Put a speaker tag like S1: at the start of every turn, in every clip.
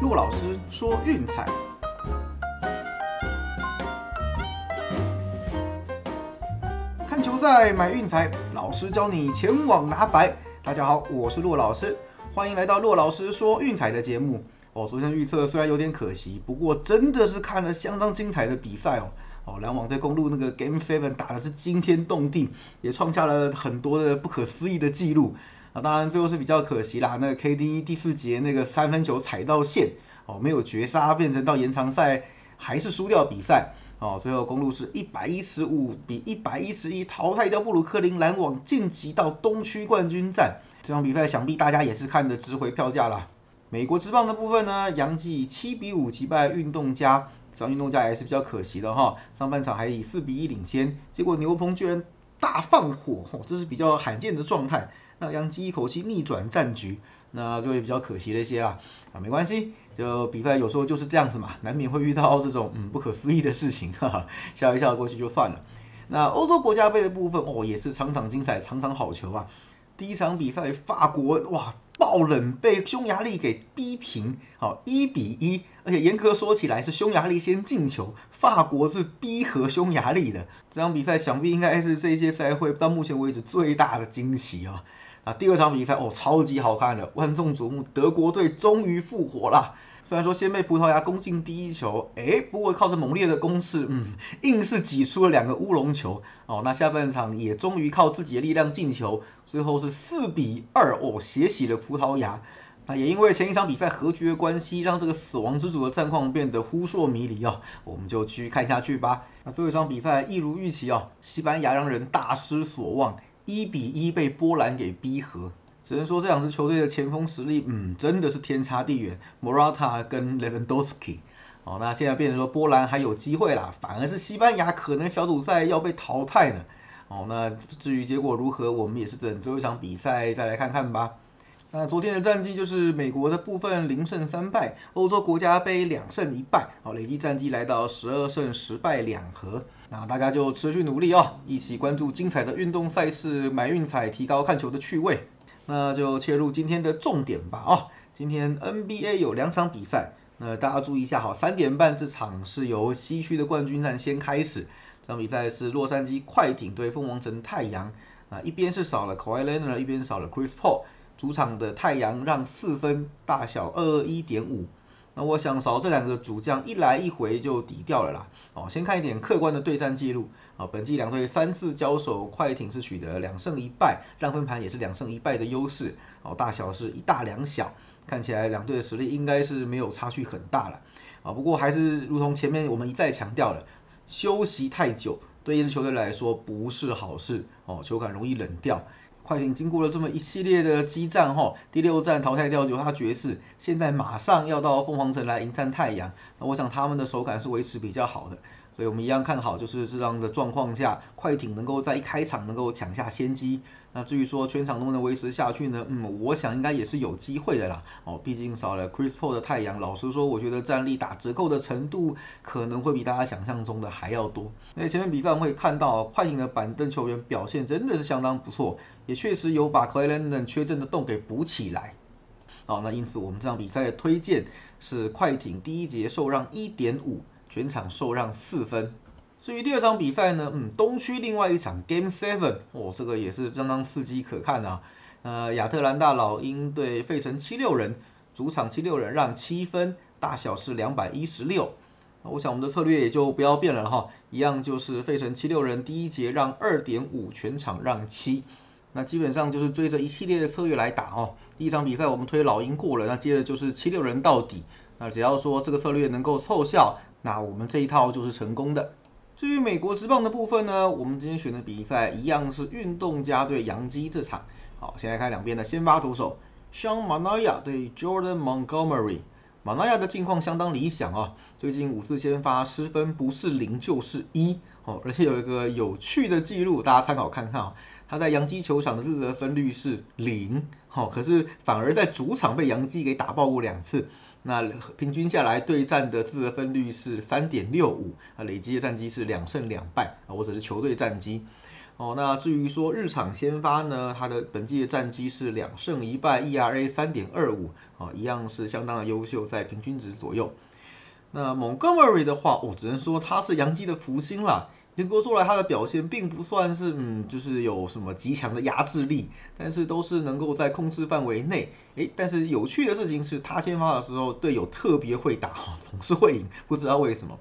S1: 骆老师说运彩，看球赛买运彩，老师教你前往拿白。大家好，我是骆老师，欢迎来到骆老师说运彩的节目。哦，昨天预测虽然有点可惜，不过真的是看了相当精彩的比赛哦。哦，篮网在公路那个 Game Seven 打的是惊天动地，也创下了很多的不可思议的记录。啊，当然最后是比较可惜啦，那个 KD 第四节那个三分球踩到线，哦，没有绝杀，变成到延长赛还是输掉比赛。哦，最后公路是一百一十五比一百一十一淘汰掉布鲁克林篮网，晋级到东区冠军战。这场比赛想必大家也是看的值回票价啦。美国之棒的部分呢，杨基七比五击败运动家，这场运动家也是比较可惜的哈。上半场还以四比一领先，结果牛棚居然大放火哦，这是比较罕见的状态，那杨基一口气逆转战局，那就会比较可惜了一些啦。啊，没关系，就比赛有时候就是这样子嘛，难免会遇到这种嗯不可思议的事情，哈哈，笑一笑过去就算了。那欧洲国家杯的部分哦，也是场场精彩，场场好球啊。第一场比赛，法国哇爆冷被匈牙利给逼平，好一比一，而且严格说起来是匈牙利先进球，法国是逼和匈牙利的。这场比赛想必应该是这一届赛会到目前为止最大的惊喜啊！啊，第二场比赛哦，超级好看的，万众瞩目，德国队终于复活了。虽然说先被葡萄牙攻进第一球，哎，不过靠着猛烈的攻势，嗯，硬是挤出了两个乌龙球哦。那下半场也终于靠自己的力量进球，最后是四比二哦，血洗了葡萄牙。那也因为前一场比赛和局的关系，让这个死亡之组的战况变得扑朔迷离啊。我们就继续看下去吧。那最后一场比赛一如预期啊，西班牙让人大失所望，一比一被波兰给逼和。只能说这两支球队的前锋实力，嗯，真的是天差地远。Morata 跟 Lewandowski，哦，那现在变成说波兰还有机会啦，反而是西班牙可能小组赛要被淘汰了。哦，那至于结果如何，我们也是等最后一场比赛再来看看吧。那昨天的战绩就是美国的部分零胜三败，欧洲国家杯两胜一败，哦，累计战绩来到十二胜十败两和。那大家就持续努力哦，一起关注精彩的运动赛事，买运彩，提高看球的趣味。那就切入今天的重点吧啊！今天 NBA 有两场比赛，那大家注意一下哈，三点半这场是由西区的冠军战先开始，这场比赛是洛杉矶快艇对凤凰城太阳啊，一边是少了 Kawhi Leonard，一边少了 Chris Paul，主场的太阳让四分，大小二二一点五。那我想少这两个主将一来一回就抵掉了啦。哦，先看一点客观的对战记录。啊，本季两队三次交手，快艇是取得两胜一败，让分盘也是两胜一败的优势。哦，大小是一大两小，看起来两队的实力应该是没有差距很大了。啊，不过还是如同前面我们一再强调了，休息太久对一支球队来说不是好事。哦，球感容易冷掉。快艇经过了这么一系列的激战哈，第六战淘汰掉犹他爵士，现在马上要到凤凰城来迎战太阳，那我想他们的手感是维持比较好的。所以我们一样看好，就是这样的状况下，快艇能够在一开场能够抢下先机。那至于说全场能不能维持下去呢？嗯，我想应该也是有机会的啦。哦，毕竟少了 Chris Paul 的太阳，老实说，我觉得战力打折扣的程度可能会比大家想象中的还要多。那前面比赛我们会看到，快艇的板凳球员表现真的是相当不错，也确实有把 c l a y l a n d 缺阵的洞给补起来。哦，那因此我们这场比赛的推荐是快艇第一节受让一点五。全场受让四分。至于第二场比赛呢，嗯，东区另外一场 Game Seven，哦，这个也是相当刺激可看啊。呃，亚特兰大老鹰对费城七六人，主场七六人让七分，大小是两百一十六。我想我们的策略也就不要变了哈，一样就是费城七六人第一节让二点五，全场让七。那基本上就是追着一系列的策略来打哦。第一场比赛我们推老鹰过了，那接着就是七六人到底。那只要说这个策略能够凑效。那我们这一套就是成功的。至于美国职棒的部分呢，我们今天选的比赛一样是运动家对洋基这场。好，先来看两边的先发投手，Sean Manaea 对 Jordan Montgomery。马纳亚的近况相当理想啊，最近五次先发失分不是零就是一哦，而且有一个有趣的记录，大家参考看看啊。他在洋基球场的自责分率是零，好，可是反而在主场被洋基给打爆过两次。那平均下来对战的自责分率是三点六五，啊，累积的战绩是两胜两败啊，或者是球队战绩。哦，那至于说日场先发呢，他的本季的战绩是两胜一败，ERA 三点二五，啊，一样是相当的优秀，在平均值左右。那 Montgomery 的话，我只能说他是杨基的福星啦。严格说来，他的表现并不算是，嗯，就是有什么极强的压制力，但是都是能够在控制范围内。诶，但是有趣的事情是他先发的时候，队友特别会打，总是会赢，不知道为什么。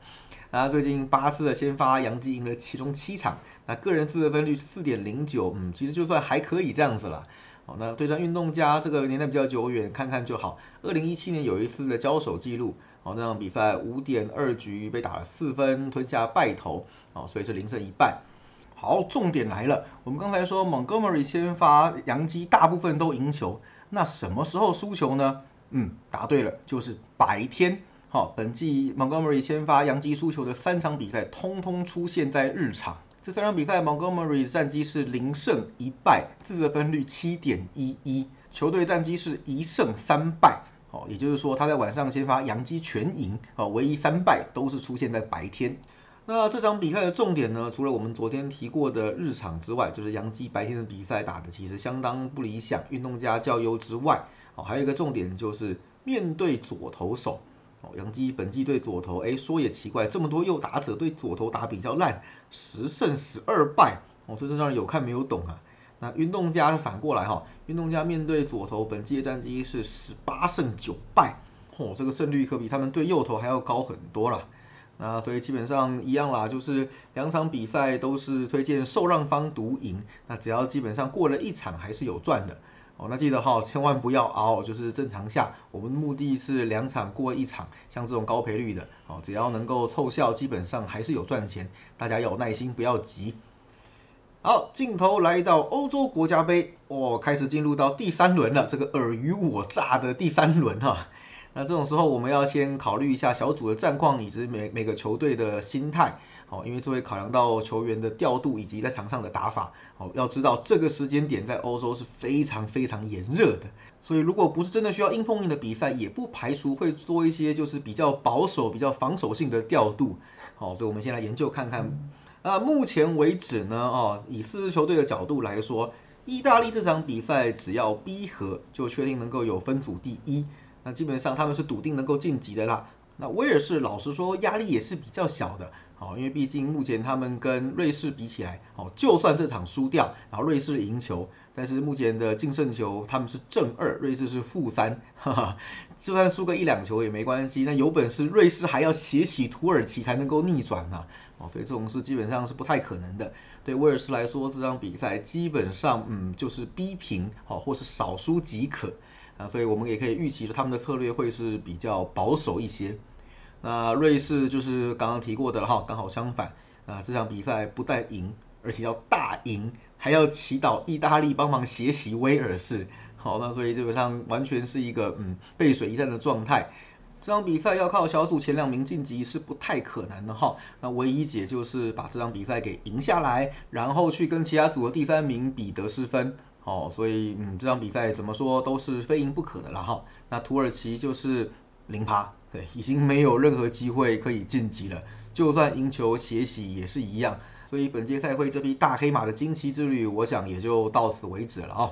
S1: 那最近八次的先发，杨基赢了其中七场，那个人自得分率四点零九，嗯，其实就算还可以这样子了。哦，那对战运动家这个年代比较久远，看看就好。二零一七年有一次的交手记录。哦，那场比赛五点二局被打了四分，吞下败投，哦，所以是零胜一败。好，重点来了，我们刚才说 Montgomery 先发，杨基大部分都赢球，那什么时候输球呢？嗯，答对了，就是白天。好，本季 Montgomery 先发，杨基输球的三场比赛，通通出现在日场。这三场比赛，Montgomery 战绩是零胜一败，自得分率七点一一，球队战绩是一胜三败。哦，也就是说他在晚上先发，杨基全赢，哦，唯一三败都是出现在白天。那这场比赛的重点呢，除了我们昨天提过的日场之外，就是杨基白天的比赛打的其实相当不理想，运动家较优之外，哦，还有一个重点就是面对左投手，哦，杨基本季对左投，哎，说也奇怪，这么多右打者对左投打比较烂，十胜十二败，哦，真的让人有看没有懂啊。那运动家反过来哈，运动家面对左投本季的战绩是十八胜九败，嚯，这个胜率可比他们对右投还要高很多了。那所以基本上一样啦，就是两场比赛都是推荐受让方独赢。那只要基本上过了一场还是有赚的哦。那记得哈，千万不要熬，就是正常下。我们目的是两场过一场，像这种高赔率的哦，只要能够凑效，基本上还是有赚钱。大家要有耐心，不要急。好，镜头来到欧洲国家杯，哦，开始进入到第三轮了，这个尔虞我诈的第三轮哈。那这种时候，我们要先考虑一下小组的战况以及每每个球队的心态，哦，因为这会考量到球员的调度以及在场上的打法。哦，要知道这个时间点在欧洲是非常非常炎热的，所以如果不是真的需要硬碰硬的比赛，也不排除会做一些就是比较保守、比较防守性的调度。好，所以我们先来研究看看。那目前为止呢，哦，以四支球队的角度来说，意大利这场比赛只要逼和就确定能够有分组第一，那基本上他们是笃定能够晋级的啦。那威尔士老实说压力也是比较小的，哦，因为毕竟目前他们跟瑞士比起来，哦，就算这场输掉，然后瑞士赢球，但是目前的净胜球他们是正二，瑞士是负三，哈哈，就算输个一两球也没关系，那有本事瑞士还要写起土耳其才能够逆转呢。哦，所以这种事基本上是不太可能的。对威尔士来说，这场比赛基本上，嗯，就是逼平，好，或是少输即可。啊，所以我们也可以预期说，他们的策略会是比较保守一些。那瑞士就是刚刚提过的了哈，刚好相反。啊，这场比赛不但赢，而且要大赢，还要祈祷意大利帮忙血洗威尔士。好，那所以基本上完全是一个嗯背水一战的状态。这场比赛要靠小组前两名晋级是不太可能的哈，那唯一解就是把这场比赛给赢下来，然后去跟其他组的第三名比得失分，哦，所以嗯这场比赛怎么说都是非赢不可的了哈。那土耳其就是零趴，对，已经没有任何机会可以晋级了，就算赢球血洗也是一样。所以本届赛会这匹大黑马的惊奇之旅，我想也就到此为止了啊。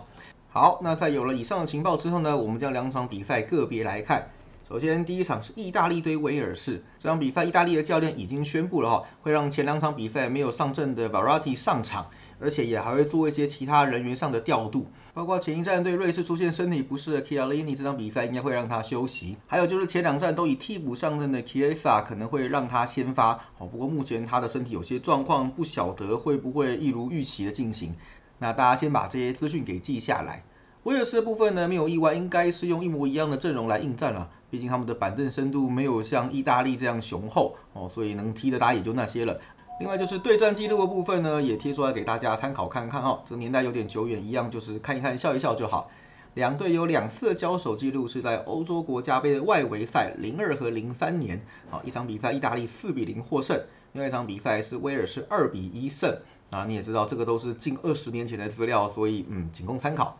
S1: 好，那在有了以上的情报之后呢，我们将两场比赛个别来看。首先，第一场是意大利对威尔士这场比赛，意大利的教练已经宣布了哈，会让前两场比赛没有上阵的 Varati 上场，而且也还会做一些其他人员上的调度，包括前一站对瑞士出现身体不适的 Chiellini，这场比赛应该会让他休息，还有就是前两站都以替补上阵的 Chiesa 可能会让他先发，哦，不过目前他的身体有些状况，不晓得会不会一如预期的进行，那大家先把这些资讯给记下来。威尔士的部分呢，没有意外，应该是用一模一样的阵容来应战了。毕竟他们的板凳深度没有像意大利这样雄厚哦，所以能踢的打也就那些了。另外就是对战记录的部分呢，也贴出来给大家参考看看哈。这个年代有点久远，一样就是看一看笑一笑就好。两队有两次交手记录是在欧洲国家杯的外围赛，零二和零三年。好，一场比赛意大利四比零获胜，另外一场比赛是威尔士二比一胜。啊，你也知道这个都是近二十年前的资料，所以嗯，仅供参考。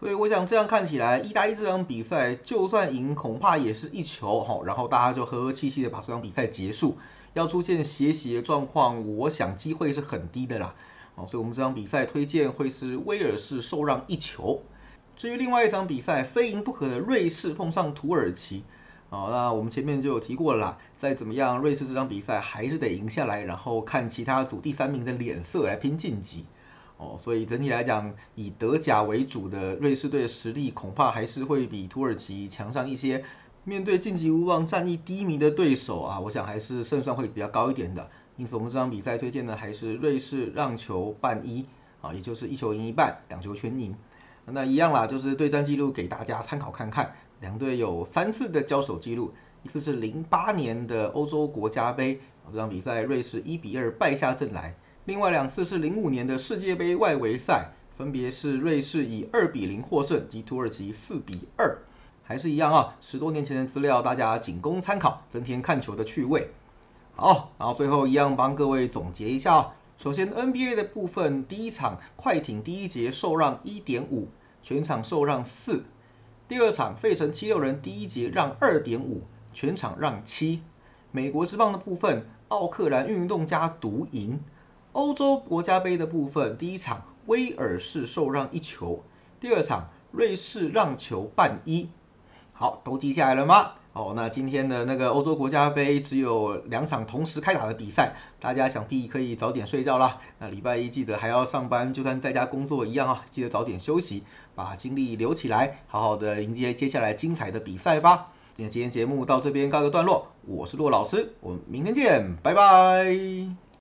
S1: 所以我想这样看起来，意大利这场比赛就算赢，恐怕也是一球哈，然后大家就和和气气的把这场比赛结束。要出现血洗的状况，我想机会是很低的啦。哦，所以我们这场比赛推荐会是威尔士受让一球。至于另外一场比赛，非赢不可的瑞士碰上土耳其，哦，那我们前面就有提过了啦，再怎么样，瑞士这场比赛还是得赢下来，然后看其他组第三名的脸色来拼晋级。哦，所以整体来讲，以德甲为主的瑞士队的实力恐怕还是会比土耳其强上一些。面对晋级无望、战役低迷的对手啊，我想还是胜算会比较高一点的。因此，我们这场比赛推荐的还是瑞士让球半一啊，也就是一球赢一半，两球全赢。那一样啦，就是对战记录给大家参考看看。两队有三次的交手记录，一次是零八年的欧洲国家杯，这场比赛瑞士一比二败下阵来。另外两次是零五年的世界杯外围赛，分别是瑞士以二比零获胜，及土耳其四比二。还是一样啊，十多年前的资料，大家仅供参考，增添看球的趣味。好，然后最后一样帮各位总结一下。首先 NBA 的部分，第一场快艇第一节受让一点五，全场受让四。第二场费城七六人第一节让二点五，全场让七。美国之棒的部分，奥克兰运动家独赢。欧洲国家杯的部分，第一场威尔士受让一球，第二场瑞士让球半一。好，都记下来了吗？哦，那今天的那个欧洲国家杯只有两场同时开打的比赛，大家想必可以早点睡觉啦。那礼拜一记得还要上班，就算在家工作一样啊，记得早点休息，把精力留起来，好好的迎接接下来精彩的比赛吧。今天节目到这边告一个段落，我是骆老师，我们明天见，拜拜。